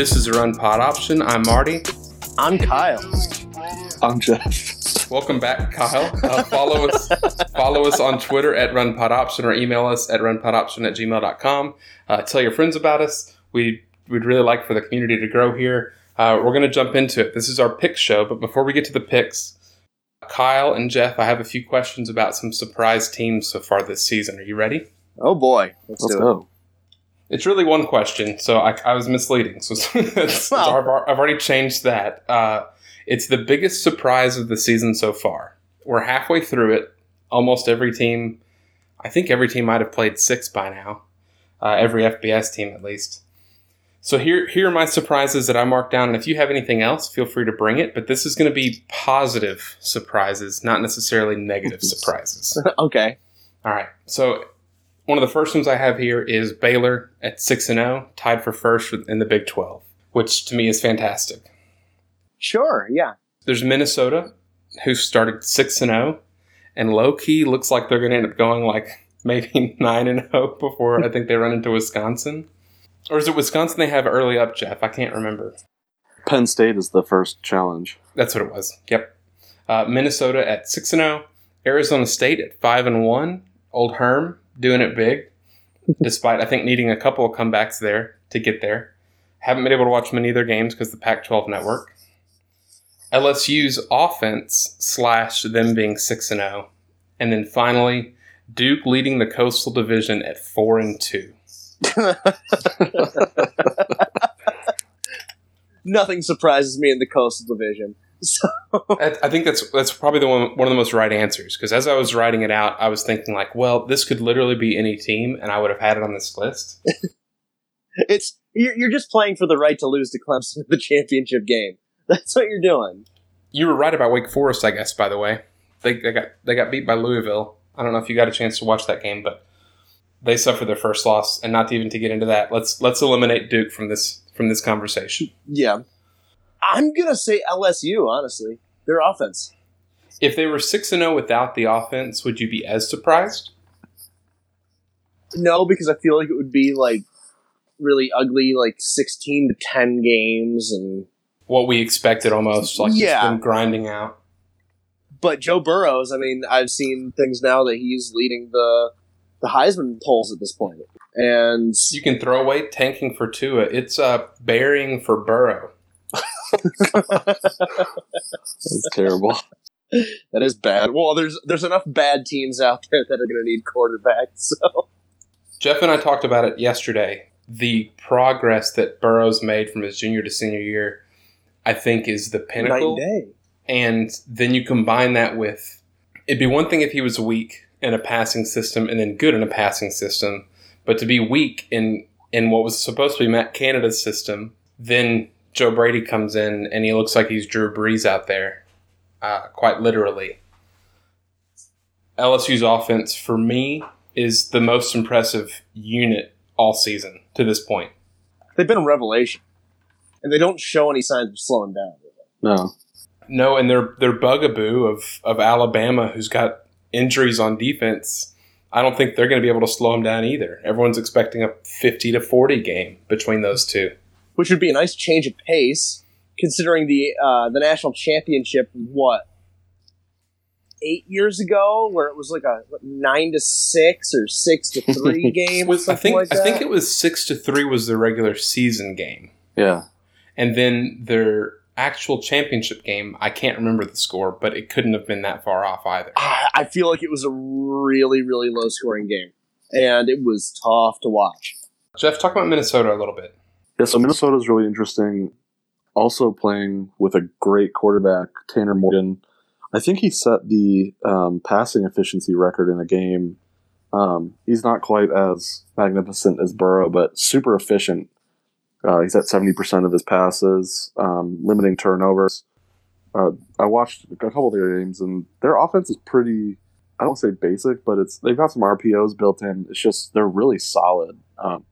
This is a Run Pod Option. I'm Marty. I'm Kyle. I'm Jeff. Welcome back, Kyle. Uh, follow us follow us on Twitter at Run Pod Option or email us at runpodoption at gmail.com. Uh, tell your friends about us. We, we'd really like for the community to grow here. Uh, we're going to jump into it. This is our pick show, but before we get to the picks, Kyle and Jeff, I have a few questions about some surprise teams so far this season. Are you ready? Oh boy, let's, Let's do go. It's really one question, so I, I was misleading. So it's- Well. I've, I've already changed that. Uh, it's the biggest surprise of the season so far. We're halfway through it. Almost every team, I think every team might have played six by now. Uh, every FBS team, at least. So here, here are my surprises that I marked down. And if you have anything else, feel free to bring it. But this is going to be positive surprises, not necessarily negative surprises. okay. All right. So one of the first ones I have here is Baylor at 6 and 0, tied for first in the Big 12, which to me is fantastic. Sure. Yeah. There's Minnesota who started 6 and 0 and low key looks like they're going to end up going like maybe 9 and 0 before I think they run into Wisconsin. Or is it Wisconsin they have early up, Jeff? I can't remember. Penn State is the first challenge. That's what it was. Yep. Uh, Minnesota at six and zero. Arizona State at five and one. Old Herm doing it big, despite I think needing a couple of comebacks there to get there. Haven't been able to watch many of their games because the Pac-12 network. LSU's offense slash them being six and zero, and then finally Duke leading the Coastal Division at four and two. Nothing surprises me in the Coastal Division. So I, I think that's that's probably the one one of the most right answers because as I was writing it out, I was thinking like, well, this could literally be any team, and I would have had it on this list. it's you're, you're just playing for the right to lose to Clemson in the championship game. That's what you're doing. You were right about Wake Forest, I guess. By the way, they, they got they got beat by Louisville. I don't know if you got a chance to watch that game, but they suffered their first loss. And not even to get into that, let's let's eliminate Duke from this from this conversation. Yeah. I'm gonna say LSU. Honestly, their offense. If they were six and zero without the offense, would you be as surprised? No, because I feel like it would be like really ugly, like 16 to 10 games, and What we expected, almost like Yeah. just them grinding out. but Joe Burrows. I mean, I've seen things now that he's leading the the Heisman polls at this point, and You can throw away tanking for Tua. It's uh, burying for Burrow. That's terrible. that is bad. Well, there's there's enough bad teams out there that are going to need quarterbacks. So Jeff and I talked about it yesterday. The progress that Burrow's made from his junior to senior year, I think, is the pinnacle. and day. And then you combine that with it'd be one thing if he was weak in a passing system and then good in a passing system, but to be weak in in what was supposed to be Matt Canada's system, then Joe Brady comes in and he looks like he's Drew Brees out there, uh, quite literally. LSU's offense for me is the most impressive unit all season to this point. They've been a revelation, and they don't show any signs of slowing down. No. No, and their their bugaboo of of Alabama, who's got injuries on defense, I don't think they're going to be able to slow them down either. Everyone's expecting a fifty to forty game between those two. Which would be a nice change of pace, considering the uh, the national championship. What eight years ago, where it was like a what, nine to six or six to three game. or Was- I something think like I think it was six to three was the regular season game, Yeah. and then their actual championship game. I can't remember the score, but it couldn't have been that far off either. I I feel like it was a really really low scoring game, and it was tough to watch. Jeff, talk about Minnesota a little bit. Yeah, so Minnesota's really interesting. Also playing with a great quarterback, Tanner Morgan. I think he set the um, passing efficiency record in a game. Um, he's not quite as magnificent as Burrow, but super efficient. Uh, he's at 70% of his passes, um, limiting turnovers. Uh, I watched a couple of their games, and their offense is pretty, I don't say basic, but it's they've got some RPOs built in. It's just, they're really solid. Um,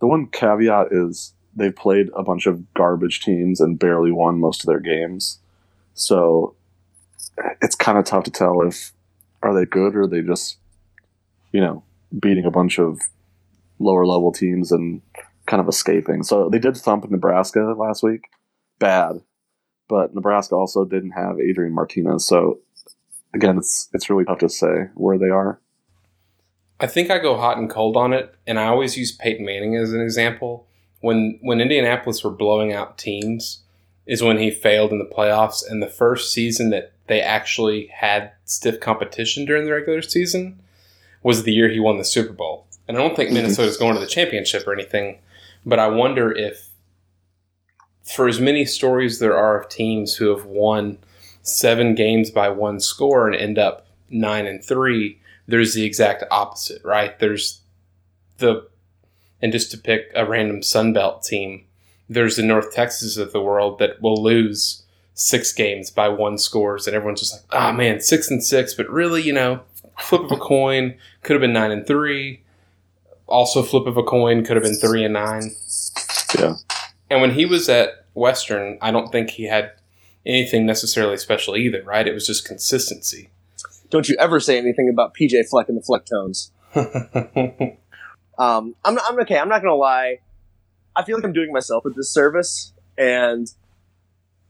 the one caveat is they've played a bunch of garbage teams and barely won most of their games. So it's kind of tough to tell if are they good or are they just, you know, beating a bunch of lower level teams and kind of escaping. So they did thump Nebraska last week, bad, but Nebraska also didn't have Adrian Martinez. So again, it's it's really tough to say where they are. I think I go hot and cold on it, and I always use Peyton Manning as an example. When when Indianapolis were blowing out teams, is when he failed in the playoffs, and the first season that they actually had stiff competition during the regular season was the year he won the Super Bowl. And I don't think mhm. Minnesota's going to the championship or anything, but I wonder if, for as many stories there are of teams who have won seven games by one score and end up nine and three, there's the exact opposite, right? There's the, and just to pick a random Sunbelt team, there's the North Texas of the world that will lose six games by one scores, and everyone's just like, oh man, six and six, but really, you know, flip of a coin could have been nine and three. Also, flip of a coin could have been three and nine. Yeah. And when he was at Western, I don't think he had anything necessarily special either, right? It was just consistency. Don't you ever say anything about PJ Fleck and the Flecktones. Um, I'm, I'm okay. I'm not gonna lie. I feel like I'm doing myself a disservice, and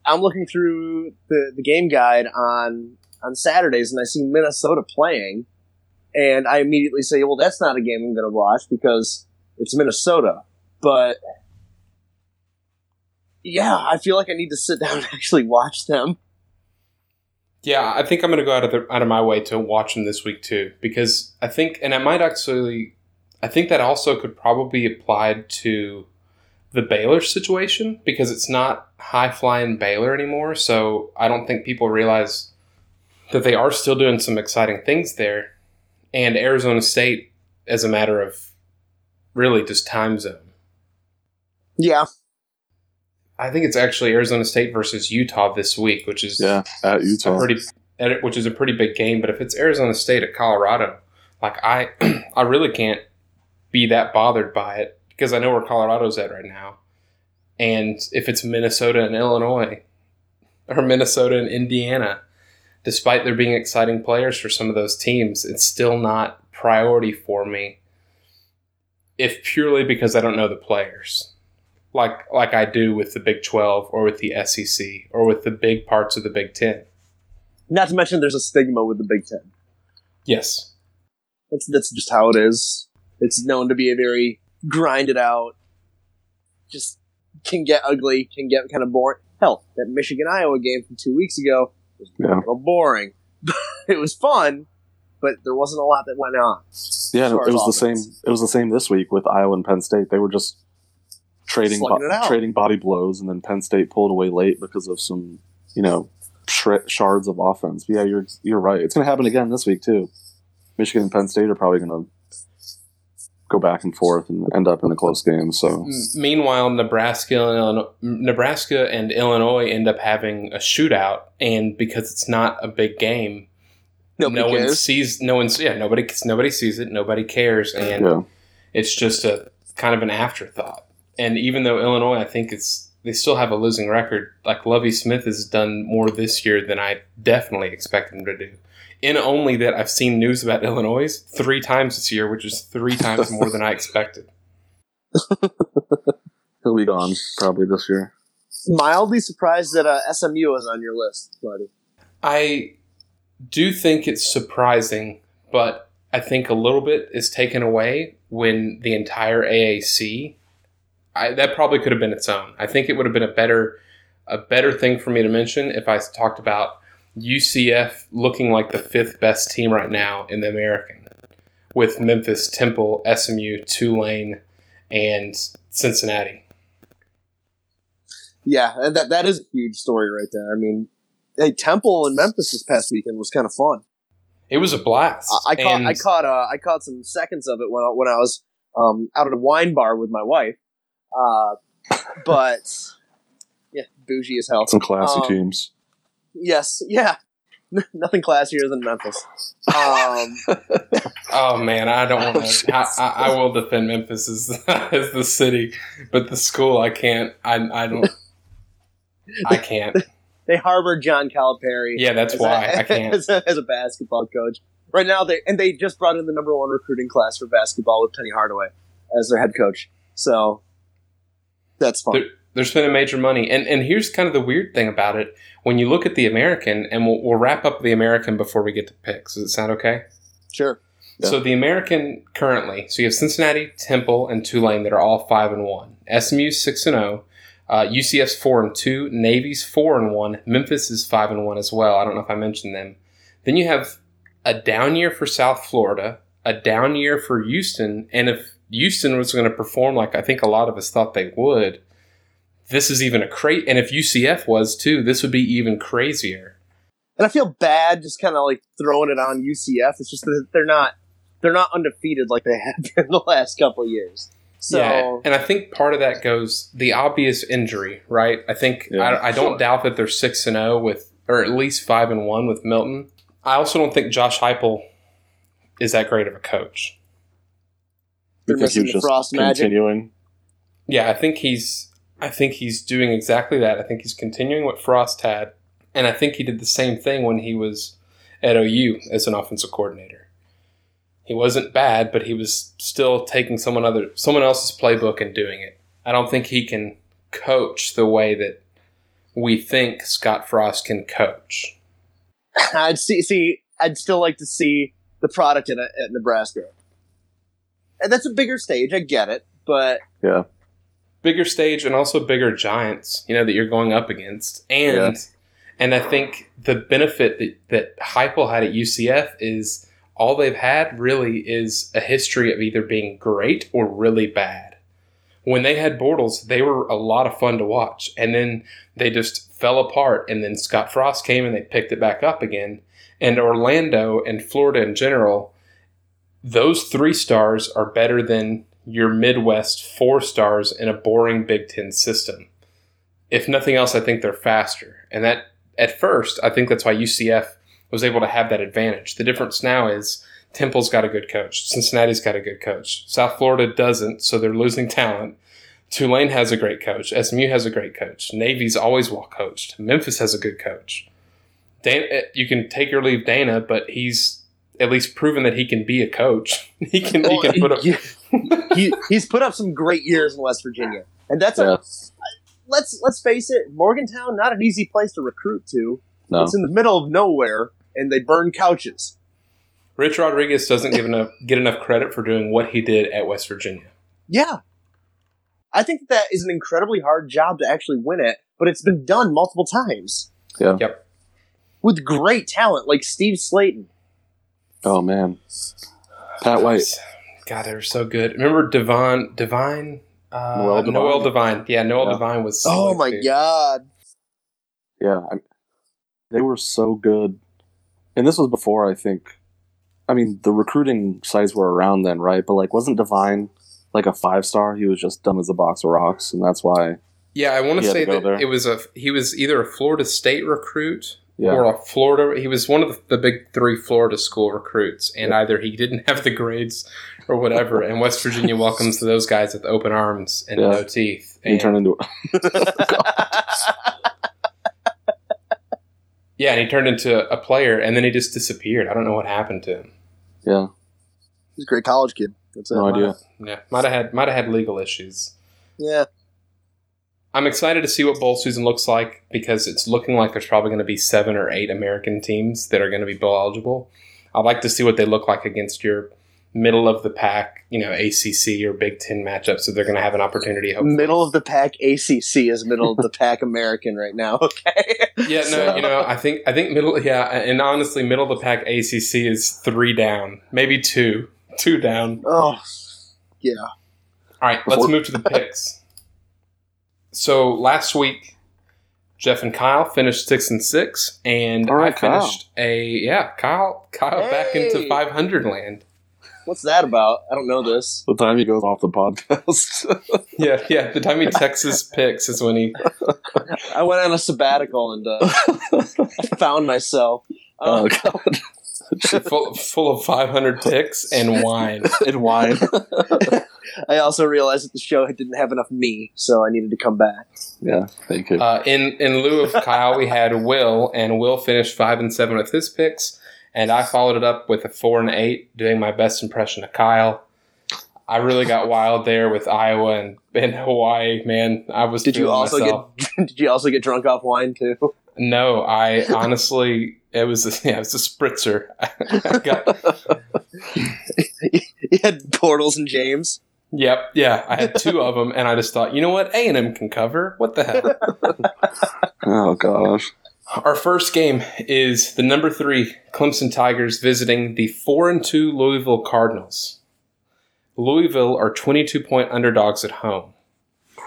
I'm looking through the, the game guide on on Saturdays, and I see Minnesota playing, and I immediately say, "Well, that's not a game I'm going to watch because it's Minnesota." But yeah, I feel like I need to sit down and actually watch them. Yeah, I think I'm going to go out of the, out of my way to watch them this week too, because I think, and I might actually, I think that also could probably be applied to the Baylor situation because it's not high flying Baylor anymore. So I don't think people realize that they are still doing some exciting things there, and Arizona State as a matter of really just time zone. Yeah, I think it's actually Arizona State versus Utah this week, which is Yeah, at a Utah. pretty which is a pretty big game. But if it's Arizona State at Colorado, like I I really can't be that bothered by it because I know where Colorado's at right now. And if it's Minnesota and Illinois or Minnesota and Indiana, despite there being exciting players for some of those teams, it's still not priority for me. If purely because I don't know the players like like I do with the Big 12 or with the SEC or with the big parts of the Big 10. not to mention there's a stigma with the Big Ten. Yes. That's that's just how it is. It's known to be a very grinded out, just can get ugly, can get kind of boring. Hell, that Michigan Iowa game from two weeks ago was Yeah. a little boring. it was fun, but there wasn't a lot that went on. Yeah, as and far it as was the same. It was the same this week with Iowa and Penn State. They were just trading Slugging it out. trading body blows, and then Penn State pulled away late because of some, you know, shred, shards of offense. But yeah, you're you're right. It's going to happen again this week too. Michigan and Penn State are probably going to go back and forth and end up in a close game. So Meanwhile, Nebraska and Illinois, Nebraska and Illinois end up having a shootout, and because it's not a big game, Nobody no one sees. No one's yeah. Nobody nobody sees it. Nobody cares, and yeah, it's just a kind of an afterthought. And even though Illinois, I think it's they still have a losing record. Like Lovie Smith has done more this year than I definitely expected him to do. In only that I've seen news about Illinois three times this year, which is three times more than I expected. he'll be gone probably this year. Mildly surprised that uh, SMU is on your list, buddy. I do think it's surprising, but I think a little bit is taken away when the entire AAC. I, that probably could have been its own. I think it would have been a better, a better thing for me to mention if I talked about UCF looking like the fifth best team right now in the American, with Memphis, Temple, SMU, Tulane, and Cincinnati. Yeah, and that that is a huge story right there. I mean, hey, Temple in Memphis this past weekend was kind of fun. It was a blast. I, I caught And- I caught uh, I caught some seconds of it when I, when I was um, out at a wine bar with my wife. Uh, but yeah, bougie as hell. Some classy Um, teams. Yes, yeah, nothing classier than Memphis. Um, Oh man, I don't want Oh, to. jeez. I, I, I will defend Memphis as, as the city, but the school I can't. I I don't. I can't. they harbored John Calipari. Yeah, that's as why a, I can't. As a, as a basketball coach, right now they and they just brought in the number one recruiting class for basketball with Penny Hardaway as their head coach. So That's fun. There- they're spending major money. And and here's kind of the weird thing about it. When you look at the American, and we'll, we'll wrap up the American before we get to picks. Does it sound okay? Sure. Yeah. So the American currently, so you have Cincinnati, Temple, and Tulane that are all five and one. SMU six and zero. Uh, UCF's four and two. Navy's four and one. Memphis is five and one as well. I don't know if I mentioned them. Then you have a down year for South Florida, a down year for Houston, and if Houston was going to perform like I think a lot of us thought they would, this is even a crate, And if UCF was too, this would be even crazier. And I feel bad just kind of like throwing it on UCF. It's just that they're not they're not undefeated like they have been the last couple of years. So yeah, and I think part of that goes the obvious injury, right? I think Yeah. I, I don't Sure. doubt that they're six and zero with, or at least five and one with Milton. I also don't think Josh Heupel is that great of a coach. They're You think he was just Frost magic. continuing? Yeah, I think he's I think he's doing exactly that. I think he's continuing what Frost had, and I think he did the same thing when he was at OU as an offensive coordinator. He wasn't bad, but he was still taking someone other someone else's playbook and doing it. I don't think he can coach the way that we think Scott Frost can coach. I'd see see I'd still like to see the product at, uh, at Nebraska. And that's a bigger stage, I get it, but Yeah. bigger stage and also bigger giants, you know, that you're going up against. And Yeah. and I think the benefit that, that Heupel had at UCF is all they've had really is a history of either being great or really bad. When they had Bortles, they were a lot of fun to watch. And then they just fell apart. And then Scott Frost came and they picked it back up again. And Orlando and Florida in general, those three stars are better than your Midwest four stars in a boring Big Ten system. If nothing else, I think they're faster. And that, at first, I think that's why UCF was able to have that advantage. The difference now is Temple's got a good coach, Cincinnati's got a good coach, South Florida doesn't, so they're losing talent. Tulane has a great coach. SMU has a great coach. Navy's always well coached. Memphis has a good coach. Dana, eh, you can take or leave Dana, but he's at least proven that he can be a coach. he can he can put up. he, he's put up some great years in West Virginia. And that's Yeah. a let's let's face it, Morgantown not an easy place to recruit to. No. It's in the middle of nowhere and they burn couches. Rich Rodriguez doesn't give enough get enough credit for doing what he did at West Virginia. Yeah. I think that is an incredibly hard job to actually win it, but it's been done multiple times. Yeah. Yep. With great talent like Steve Slaton. Oh man. Pat White. God, they were so good. Remember Devon Devine? Uh, Noel Devine. Noel Devine. Yeah, Noel Yeah. Devine was. Oh my dude. god. Yeah, I, they were so good, and this was before I think. I mean, the recruiting sites were around then, right? But like, wasn't Devine like a five star? He was just dumb as a box of rocks, and that's why. Yeah, I want to say that there. it was a he was either a Florida State recruit Yeah, or a Florida. He was one of the, the big three Florida school recruits, and either he didn't have the grades or whatever. and West Virginia welcomes those guys with open arms and Yeah. no teeth. he And, turned into. yeah, and he turned into a player, and then he just disappeared. I don't know what happened to him. Yeah, He's a great college kid. That's it. no idea. Yeah, might have had might have had legal issues. Yeah. I'm excited to see what bowl season looks like because it's looking like there's probably going to be seven or eight American teams that are going to be bowl eligible. I'd like to see what they look like against your middle of the pack, you know, ACC or Big Ten matchups. So they're going to have an opportunity. Hopefully. Middle of the pack ACC is middle of the pack American right now. Okay. Yeah, no, you know, I think I think middle. Yeah, and honestly, middle of the pack ACC is three down, maybe two, two down. Oh, yeah. All right, let's move to the picks. So last week, Jeff and Kyle finished six and six, and All I right, Kyle. finished a yeah, Kyle, Kyle back into five hundred land. What's that about? I don't know this. The time he goes off the podcast. Yeah, yeah. The time he texts his picks is when he. I went on a sabbatical and uh, I found myself. oh Uh, god, full, full of 500 picks and wine. and wine. I also realized that the show didn't have enough me, so I needed to come back. yeah, thank you. Uh, in in lieu of Kyle, we had Will, and Will finished five and seven with his picks, and I followed it up with a four and eight, doing my best impression of Kyle. I really got wild there with Iowa and, and Hawaii. Man, I was. Did you also myself. get? Did you also get drunk off wine too? No, I honestly, it was a, yeah, it was a spritzer. Got, you had Portals and James. Yep, yeah, I had two of them, and I just thought, you know what, A and M can cover. What the hell? Oh gosh. Our first game is the number three Clemson Tigers visiting the four and two Louisville Cardinals. Louisville are twenty-two point underdogs at home.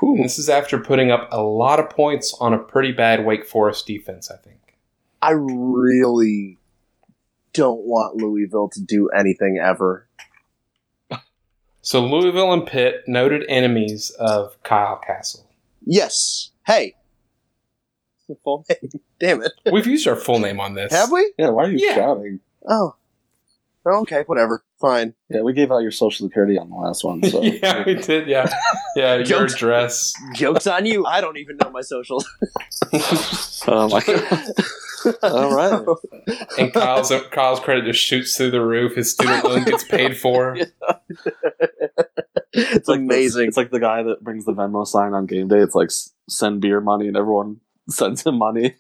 And this is after putting up a lot of points on a pretty bad Wake Forest defense, I think. I really don't want Louisville to do anything ever. So Louisville and Pitt, noted enemies of Kyle Castle. Yes. Hey. Full name. Damn it. We've used our full name on this. Have we? Yeah, why are you Yeah. shouting? Oh. Okay, whatever. Fine. Yeah, we gave out your social security on the last one. So yeah, we did. Yeah, yeah. Your Jokes. address. Joke's on you. I don't even know my socials. um, I- all right. And Kyle's Kyle's credit just shoots through the roof. His student loan gets paid for. it's like amazing. The, it's like the guy that brings the Venmo sign on game day. It's like send beer money, and everyone sends him money.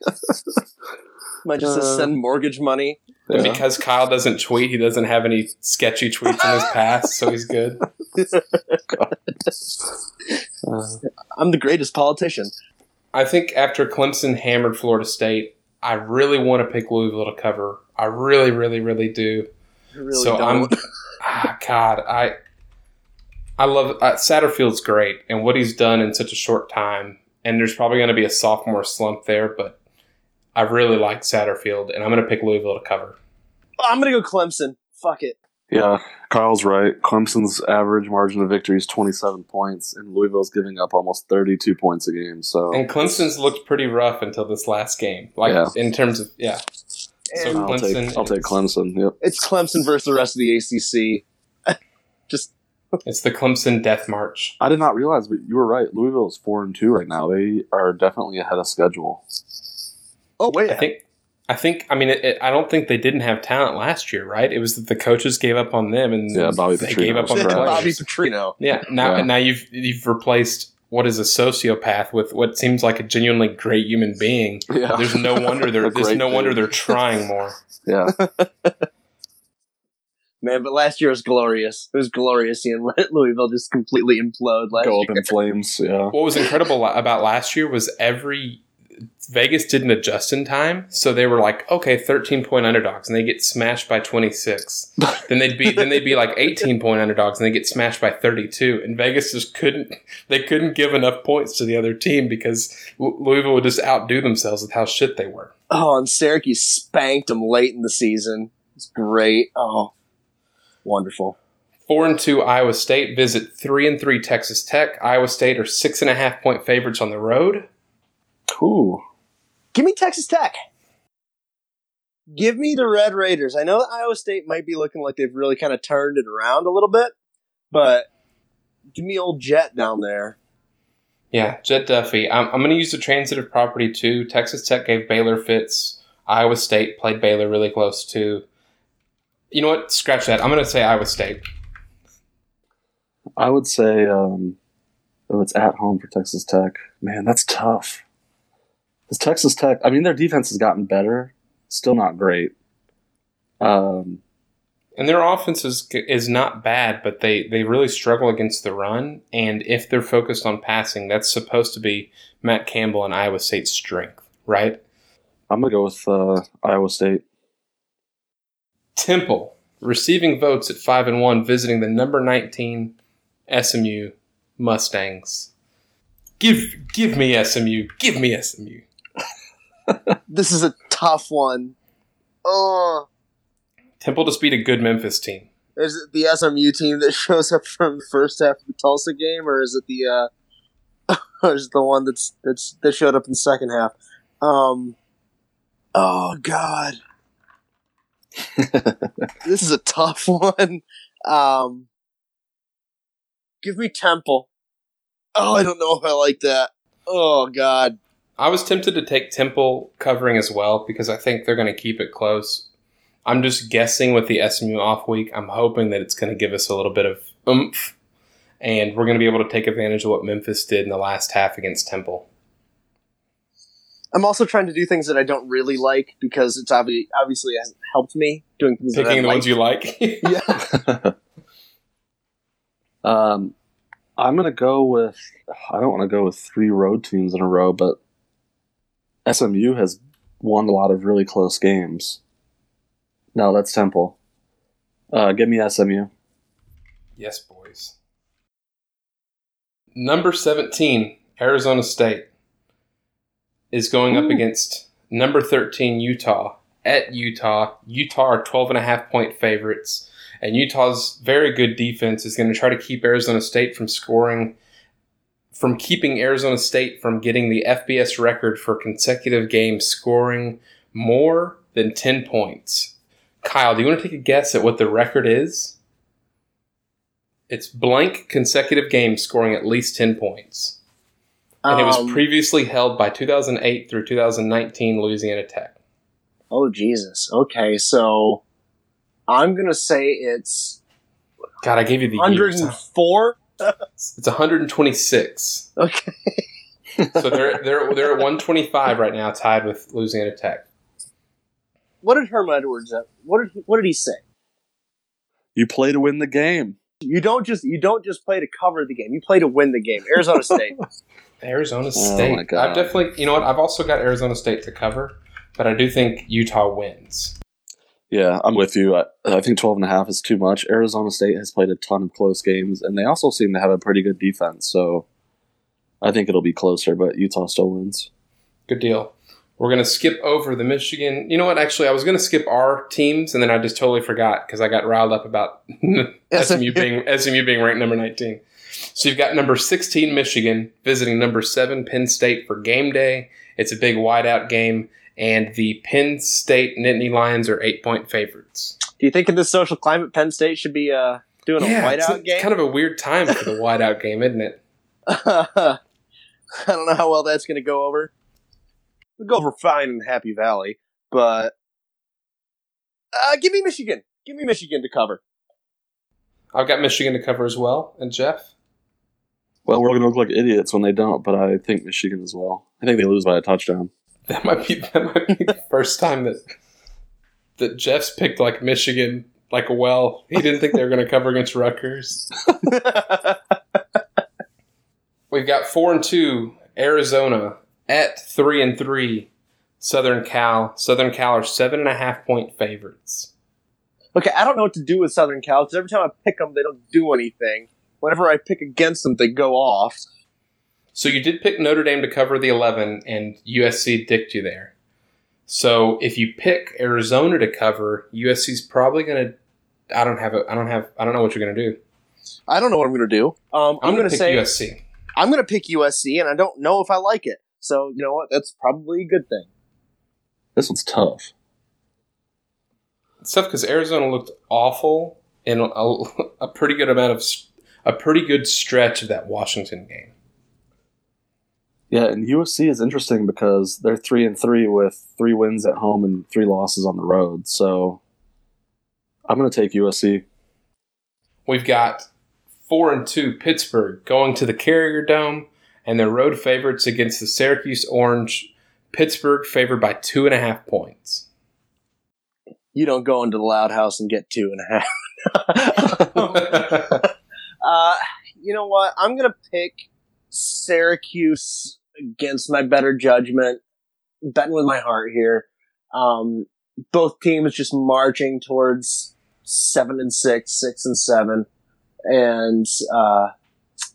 Might just uh, send mortgage money. And Yeah. because Kyle doesn't tweet, he doesn't have any sketchy tweets in his past, so he's good. Uh, I'm the greatest politician. I think after Clemson hammered Florida State, I really want to pick Louisville to cover. I really, really, really do. Really so don't. I'm, ah, God, I, I love uh, Satterfield's great, and what he's done in such a short time. And there's probably going to be a sophomore slump there, but I really like Satterfield, and I'm going to pick Louisville to cover. I'm gonna go Clemson. Fuck it. yeah, Kyle's right. Clemson's average margin of victory is 27 points, and Louisville's giving up almost 32 points a game. So And Clemson's looked pretty rough until this last game, like Yeah. in terms of yeah. And So- I'll take Clemson I'll take Clemson. Yep. it's Clemson versus the rest of the ACC. Just It's the Clemson Death March. I did not realize, but you were right. Louisville is four and two right now. They are definitely ahead of schedule. Oh wait, I think. I think. I mean, it, it, I don't think they didn't have talent last year, right? It was that the coaches gave up on them, and Yeah, Bobby they Petrino gave up on was the trash. players. Bobby Petrino. Yeah. Now, Yeah. now you've you've replaced what is a sociopath with what seems like a genuinely great human being. Yeah. There's no wonder they're there's great no wonder they're trying more. Yeah. Man, but last year was glorious. It was glorious seeing Louisville just completely implode last Go up year. in flames. Yeah. What was incredible about last year was every Vegas didn't adjust in time, so they were like, okay, 13 point underdogs, and they get smashed by 26. then they'd be then they'd be like 18 point underdogs, and they get smashed by 32. And Vegas just couldn't they couldn't give enough points to the other team because Louisville would just outdo themselves with how shit they were. Oh, and Syracuse spanked them late in the season. It's great. Oh, wonderful. Four and two Iowa State visit three and three Texas Tech. Iowa State are six and a half point favorites on the road. Ooh. Give me Texas Tech. Give me the Red Raiders. I know that Iowa State might be looking like they've really kind of turned it around a little bit, but give me old Jett down there. Yeah, Jett Duffey. I'm, I'm going to use the transitive property too. Texas Tech gave Baylor fits. Iowa State played Baylor really close too. You know what? Scratch that. I'm going to say Iowa State. I would say um, oh, it's at home for Texas Tech. Man, that's tough. Because Texas Tech, I mean, their defense has gotten better. Still not great. Um, And their offense is, is not bad, but they, they really struggle against the run. And if they're focused on passing, that's supposed to be Matt Campbell and Iowa State's strength, right? I'm gonna go with uh, Iowa State. Temple receiving votes at five and one, visiting the number nineteen SMU Mustangs. Give give me SMU. Give me SMU. This is a tough one. Oh, Temple just beat a good Memphis team. is it the SMU team that shows up from the first half of the Tulsa game, or is it the uh, or is it the one that's that's that showed up in the second half? Um, oh God, this is a tough one. Um, give me Temple. Oh, I don't know if I like that. Oh God, I was tempted to take Temple covering as well because I think they're going to keep it close. I'm just guessing with the SMU off week. I'm hoping that it's going to give us a little bit of oomph. and we're going to be able to take advantage of what Memphis did in the last half against Temple. I'm also trying to do things that I don't really like because it's obviously obviously hasn't helped me doing things that I Picking the like. ones you like. yeah. Um, I'm gonna go with. I don't want to go with three road teams in a row, but SMU has won a lot of really close games. No, that's Temple. Uh, give me SMU. yes, boys. Number 17, Arizona State, is going up against number 13, Utah. At Utah, Utah are 12 and a half point favorites, and Utah's very good defense is going to try to keep Arizona State from scoring, from keeping Arizona State from getting the FBS record for consecutive games scoring more than 10 points. Kyle, do you want to take a guess at what the record is? It's blank consecutive games scoring at least 10 points. And it was Um, previously held by 2008 through 2019 Louisiana Tech. oh Jesus. Okay, so I'm gonna say it's God, I gave you the years. 104. It's 126. Okay. So they're they're they're at 125 right now, tied with Louisiana Tech. What did Herm Edwards? uh, What did he, what did he say? You play to win the game. You don't just you don't just play to cover the game. You play to win the game. Arizona State. Arizona Oh State. my God. I've definitely, you know what? I've also got Arizona State to cover, but I do think Utah wins. Yeah, I'm with you. I, I think 12 and a half is too much. Arizona State has played a ton of close games, and they also seem to have a pretty good defense. So I think it'll be closer, but Utah still wins. Good deal. We're gonna skip over the Michigan. You know what? Actually, I was gonna skip our teams, and then I just totally forgot because I got riled up about SMU being SMU being ranked number 19. So you've got number 16 Michigan visiting number seven Penn State for game day. It's a big wideout game, and the Penn State Nittany Lions are eight point favorites. Do you think in this social climate, Penn State should be uh, doing a it's, whiteout a- game? kind of a weird time for the whiteout game, isn't it? I don't know how well that's going to go over. It'll go over fine in Happy Valley, but uh, give me Michigan. Give me Michigan to cover. I've got Michigan to cover as well, and Jeff. Well, we're going to look like idiots when they don't, but I think Michigan as well. I think they lose by a touchdown. That might be that might be the first time that that Jeff's picked like Michigan like well. He didn't think they were going to cover against Rutgers. We've got four and two Arizona at three and three Southern Cal. Southern Cal are seven and a half point favorites. okay, I don't know what to do with Southern Cal because every time I pick them, they don't do anything. Whenever I pick against them, they go off. So you did pick Notre Dame to cover the eleven, and USC dicked you there. So if you pick Arizona to cover, USC's probably going to. I don't have a. I don't have. I don't know what you're going to do. I don't know what I'm going to do. Um, I'm, I'm, going to pick say USC. I'm going to pick USC, and I don't know if I like it. So you know what? That's probably a good thing. This one's tough. It's tough because Arizona looked awful in a, a pretty good amount of a pretty good stretch of that Washington game. Yeah, and USC is interesting because they're three and three with three wins at home and three losses on the road. So I'm going to take USC. We've got four and two Pittsburgh going to the Carrier Dome, and their road favorites against the Syracuse Orange. Pittsburgh favored by two and a half points. You don't go into the Loud House and get two and a half. uh, you know what? I'm going to pick Syracuse against my better judgment. Betting with my heart here. Um, both teams just marching towards seven and six, six and seven, and uh,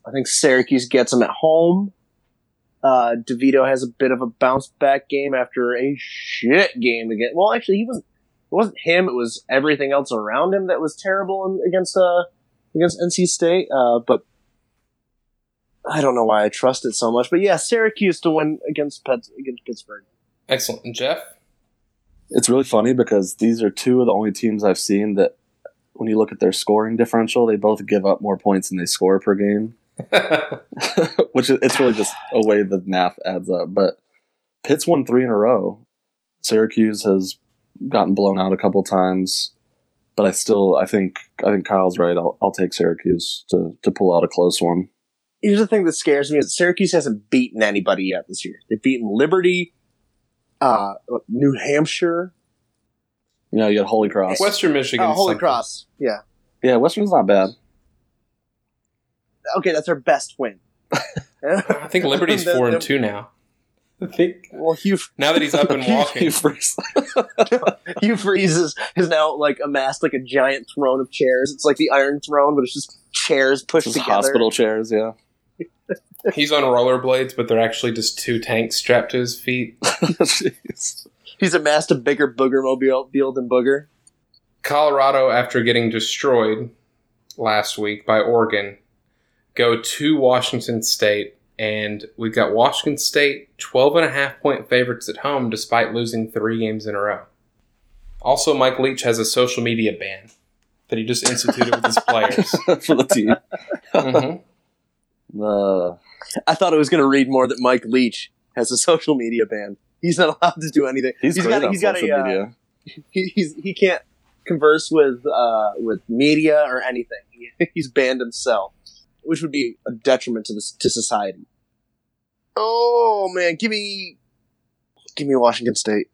I think Syracuse gets them at home. Uh, DeVito has a bit of a bounce back game after a shit game again. Well, actually, he wasn't. It wasn't him. It was everything else around him that was terrible in, against uh against NC State. Uh, but I don't know why I trust it so much. But yeah, Syracuse to win against Pets, against Pittsburgh. Excellent. And Jeff? It's really funny because these are two of the only teams I've seen that, when you look at their scoring differential, they both give up more points than they score per game. Which is, it's really just a way the math adds up. But Pitt's won three in a row. Syracuse has gotten blown out a couple times. but I still I think I think Kyle's right. I'll I'll take Syracuse to to pull out a close one. Here's the thing that scares me: is Syracuse hasn't beaten anybody yet this year. They've beaten Liberty, uh, New Hampshire, You know, you got Holy Cross. Western Michigan. uh, Holy something. Cross. Yeah. yeah, Western's not bad. Okay, that's our best win. I think Liberty's Then- four and then- two now. I think Well, Hugh now that he's up and walking. He first- Hugh Freeze is, has now like amassed like a giant throne of chairs. It's like the Iron Throne, but it's just chairs pushed Just together. hospital chairs, yeah. He's on rollerblades, but they're actually just two tanks strapped to his feet. He's amassed a bigger booger mobile than Booger. Colorado, after getting destroyed last week by Oregon, go to Washington State, and we've got Washington State 12 and a half point favorites at home despite losing three games in a row. Also, Mike Leach has a social media ban that he just instituted with his players. for the team. Mhm. Uh, I thought I was going to read more that Mike Leach has a social media ban. He's not allowed to do anything. he's, got, he's got social a, uh, media. he, he's he can't converse with uh, with media or anything. He, he's banned himself, which would be a detriment to this to society. Oh man, give me give me Washington State.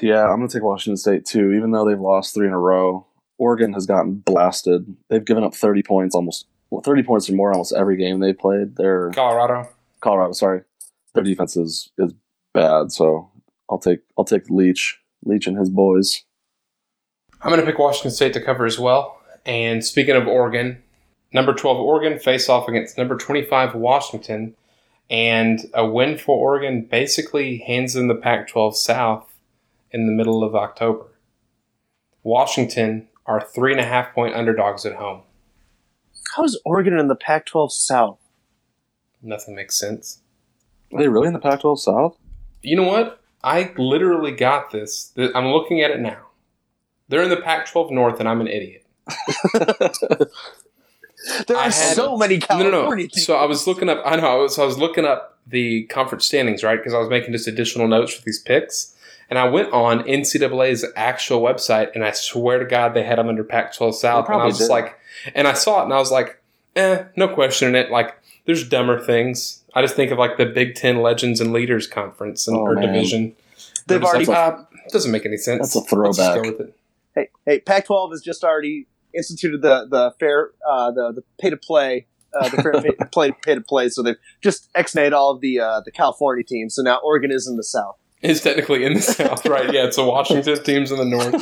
Yeah, I'm going to take Washington State too, even though they've lost three in a row. Oregon has gotten blasted. They've given up 30 points almost, well, 30 points or more almost every game they played. They're Colorado. Colorado, sorry. Their defense is, is bad, so I'll take I'll take Leach, Leach and his boys. I'm going to pick Washington State to cover as well. And speaking of Oregon, number 12 Oregon face off against number 25 Washington. And a win for Oregon basically hands them the Pac 12 South in the middle of October. Washington are three and a half point underdogs at home. How is Oregon in the Pac-12 South? Nothing makes sense. Are they really in the Pac-12 South? You know what? I literally got this. I'm looking at it now. They're in the Pac 12 North, and I'm an idiot. There are had- so many No, California no, no. teams. So I was looking up. I know. I was, so I was looking up the conference standings, right? Because I was making just additional notes for these picks, and I went on NCAA's actual website, and I swear to God, they had them under Pac-12 South, and I was just like, and I saw it, and I was like, eh, no questioning it. Like, there's dumber things. I just think of like the Big Ten Legends and Leaders Conference and Oh, or man. division. They've already- like, uh, doesn't make any sense. That's a throwback. go with it. hey, hey, Pac-12 has just already instituted the the fair uh, the the pay to play. Uh, the fair pay, play pay to play, so they've just ex-nayed all of the uh, the California teams. So now Oregon is in the South. It's technically in the South, right? Yeah, it's a Washington teams in the North.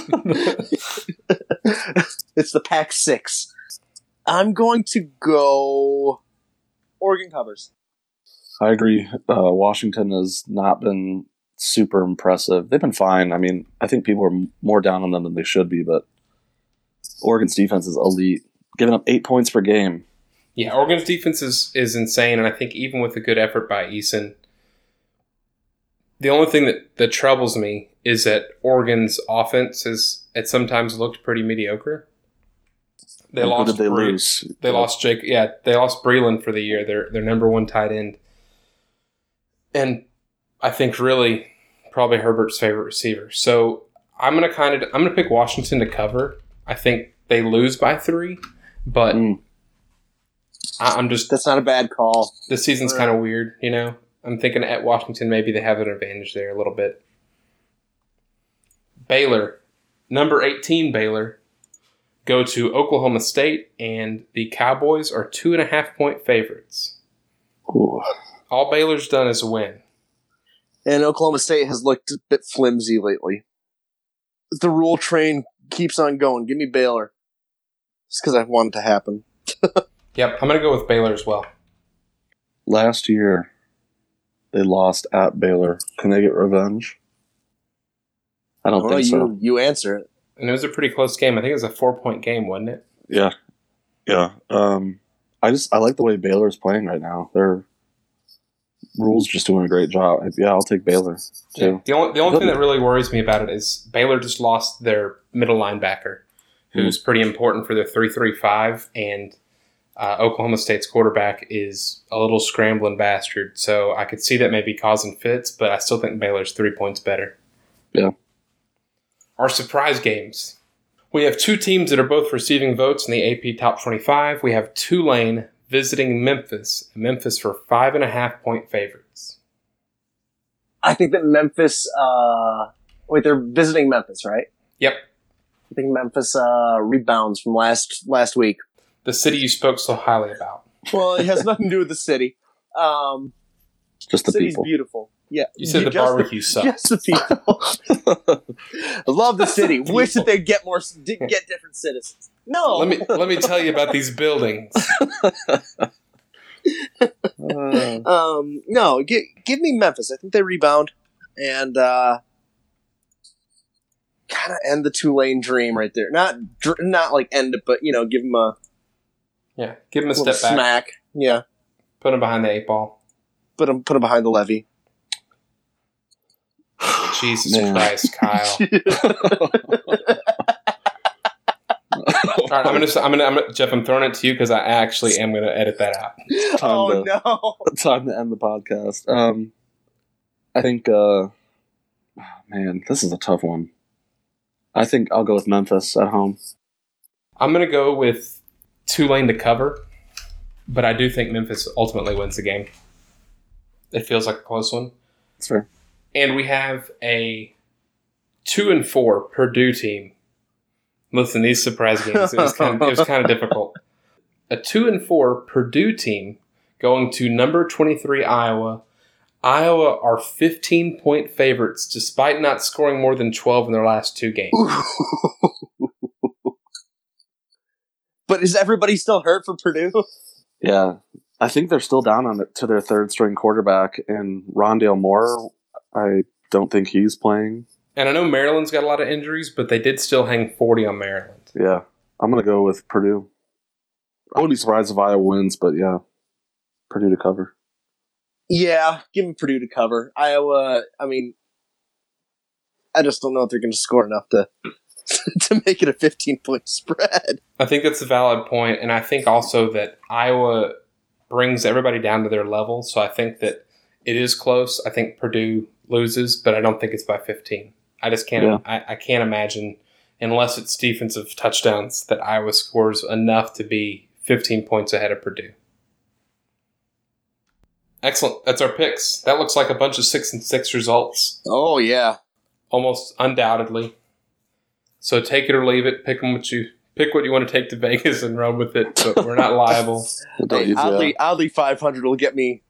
it's the Pac Six. I'm going to go. Oregon covers. I agree. Uh, Washington has not been super impressive. They've been fine. I mean, I think people are more down on them than they should be, but Oregon's defense is elite, giving up eight points per game. Yeah, Oregon's defense is, is insane, and I think even with a good effort by Eason, the only thing that, that troubles me is that Oregon's offense has at sometimes looked pretty mediocre. They And lost. did they Bre- lose? They lost Jake. Yeah, they lost Breeland for the year. Their their number one tight end, and I think really probably Herbert's favorite receiver. So I'm gonna kind of I'm gonna pick Washington to cover. I think they lose by three, but Mm. I, I'm just That's not a bad call. this season's kind of weird, you know. I'm thinking at Washington, maybe they have an advantage there a little bit. Baylor, number 18 Baylor, go to Oklahoma State, and the Cowboys are two and a half point favorites. Ooh. All Baylor's done is win. And Oklahoma State has looked a bit flimsy lately. The Rhule train keeps on going. Give me Baylor. Just because I want it to happen. Yep, I'm going to go with Baylor as well. Last year, they lost at Baylor. Can they get revenge? I don't Oh, think you so. you answer it. And it was a pretty close game. I think it was a four point game, wasn't it? Yeah, yeah. Um, I just I like the way Baylor's playing right now. Their Rhule's just doing a great job. Yeah, I'll take Baylor too. The only the only thing that really worries me about it is Baylor just lost their middle linebacker, who's pretty important for their three three five, and uh, Oklahoma State's quarterback is a little scrambling bastard. So I could see that maybe causing fits, but I still think Baylor's three points better. Yeah. our surprise games. We have two teams that are both receiving votes in the AP Top 25. We have Tulane visiting Memphis. Memphis for five and a half point favorites. I think that Memphis. Uh, wait, they're visiting Memphis, right? Yep. I think Memphis uh, rebounds from last last week. The city you spoke so highly about. Well, it has nothing to do with the city. Um, Just the the city's people. beautiful. Yeah, You said the just barbecue sucks. Just the people. I love the city. Wish that they'd get more, get different citizens. No, Let me let me tell you about these buildings. Uh, Um, no, give, give me Memphis. I think they rebound and uh, kind of end the Tulane dream right there. Not dr- not like end it, but you know, give them a Yeah, give him a little step back. smack. Yeah, Put him behind the eight ball. put him put them behind the levee. Jesus Man. Christ, Kyle. All right, I'm gonna, I'm gonna, I'm gonna, Jeff. I'm throwing it to you because I actually am gonna edit that out. oh to- no! time to end the podcast. Um, I think, uh, oh, man, this is a tough one. I think I'll go with Memphis at home. I'm gonna go with Tulane to cover, but I do think Memphis ultimately wins the game. It feels like a close one, That's fair. and we have a two and four Purdue team. Listen, these surprise games. It was kind of, it was kind of difficult. A two and four Purdue team going to number 23 Iowa. Iowa are 15 point favorites despite not scoring more than 12 in their last two games. but is everybody still hurt for Purdue? Yeah, I think they're still down on it to their third string quarterback, and Rondale Moore. I don't think he's playing. And I know Maryland's got a lot of injuries, but they did still hang 40 on Maryland. Yeah, I'm gonna go with Purdue. I wouldn't be surprised if Iowa wins, but yeah, Purdue to cover. Yeah, give them Purdue to cover. Iowa. I mean, I just don't know if they're going to score enough to to make it a 15 point spread. I think that's a valid point, and I think also that Iowa brings everybody down to their level. So I think that it is close. I think Purdue loses, but I don't think it's by 15. I just can't. Yeah. I, I can't imagine, unless it's defensive touchdowns, that Iowa scores enough to be 15 points ahead of Purdue. Excellent. That's our picks. That looks like a bunch of six and six results. Oh yeah, almost undoubtedly. So take it or leave it. Pick 'em what you pick. What you want to take to Vegas and run with it. But we're not liable. Don't hey, oddly, oddly 500 will get me.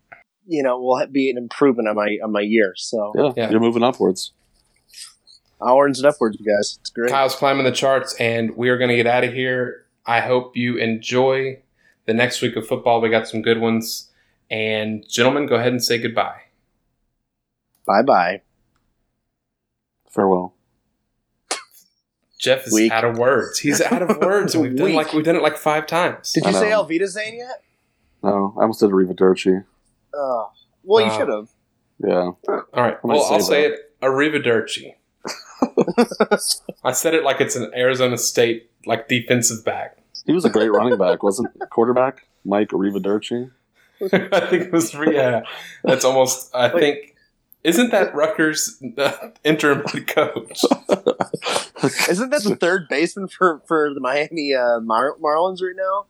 You know, will be an improvement on my on my year. So yeah, Yeah. you're moving upwards. hours and upwards, you guys. It's great. Kyle's climbing the charts, and we are going to get out of here. I hope you enjoy the next week of football. We got some good ones. And gentlemen, go ahead and say goodbye. Bye bye. Farewell. Jeff is Weak. out of words. He's out of words, and we've done Weak. like we've done it like five times. Did I you say know. Auf Wiedersehen yet? No, I almost did a Rivaderci. Oh, well, you Uh, should have. Yeah. All right. I might Well, I'll say say it. Arrivederci. I said it like it's an Arizona State like defensive back. He was a great running back, wasn't he? quarterback? Mike Rivaderci. I think it was yeah. That's almost. I Wait. think isn't that Rutgers uh, interim head coach? Isn't that the third baseman for for the Miami uh, Mar- Marlins right now?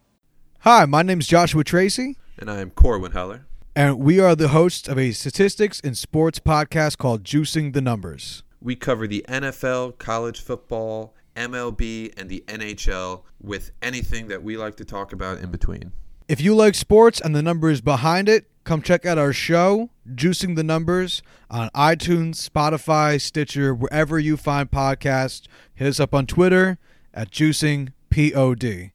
Hi, my name is Joshua Tracy, And I am Corwin Heller. and we are the hosts of a statistics and sports podcast called Juicing the Numbers. We cover the NFL, college football, MLB, and the NHL with anything that we like to talk about in between. If you like sports and the numbers behind it, come check out our show, Juicing the Numbers, on iTunes, Spotify, Stitcher, wherever you find podcasts. Hit us up on Twitter at Juicing POD.